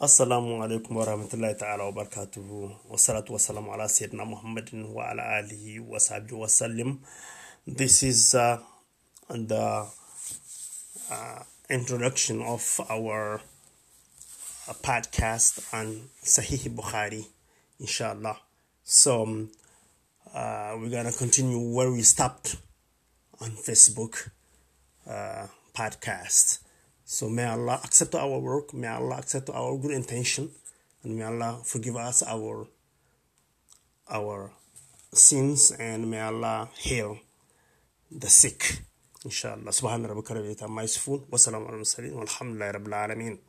Assalamu alaikum wa rahmatullahi ta'ala wa barakatuhu wa salatu wa salam ala sayyidina Muhammadin wa ala alihi wa sahbihi wa sallim. This is uh, the uh, introduction of our uh, podcast on Sahih Bukhari, inshallah. So um, uh, we're gonna continue where we stopped on Facebook uh, podcast. So may Allah accept our work, may Allah accept our good intention, and may Allah forgive us our our sins, and may Allah heal the sick. إن شاء الله سبحان ربك رب العزة عما يصفون وسلام على المرسلين والحمد لله رب العالمين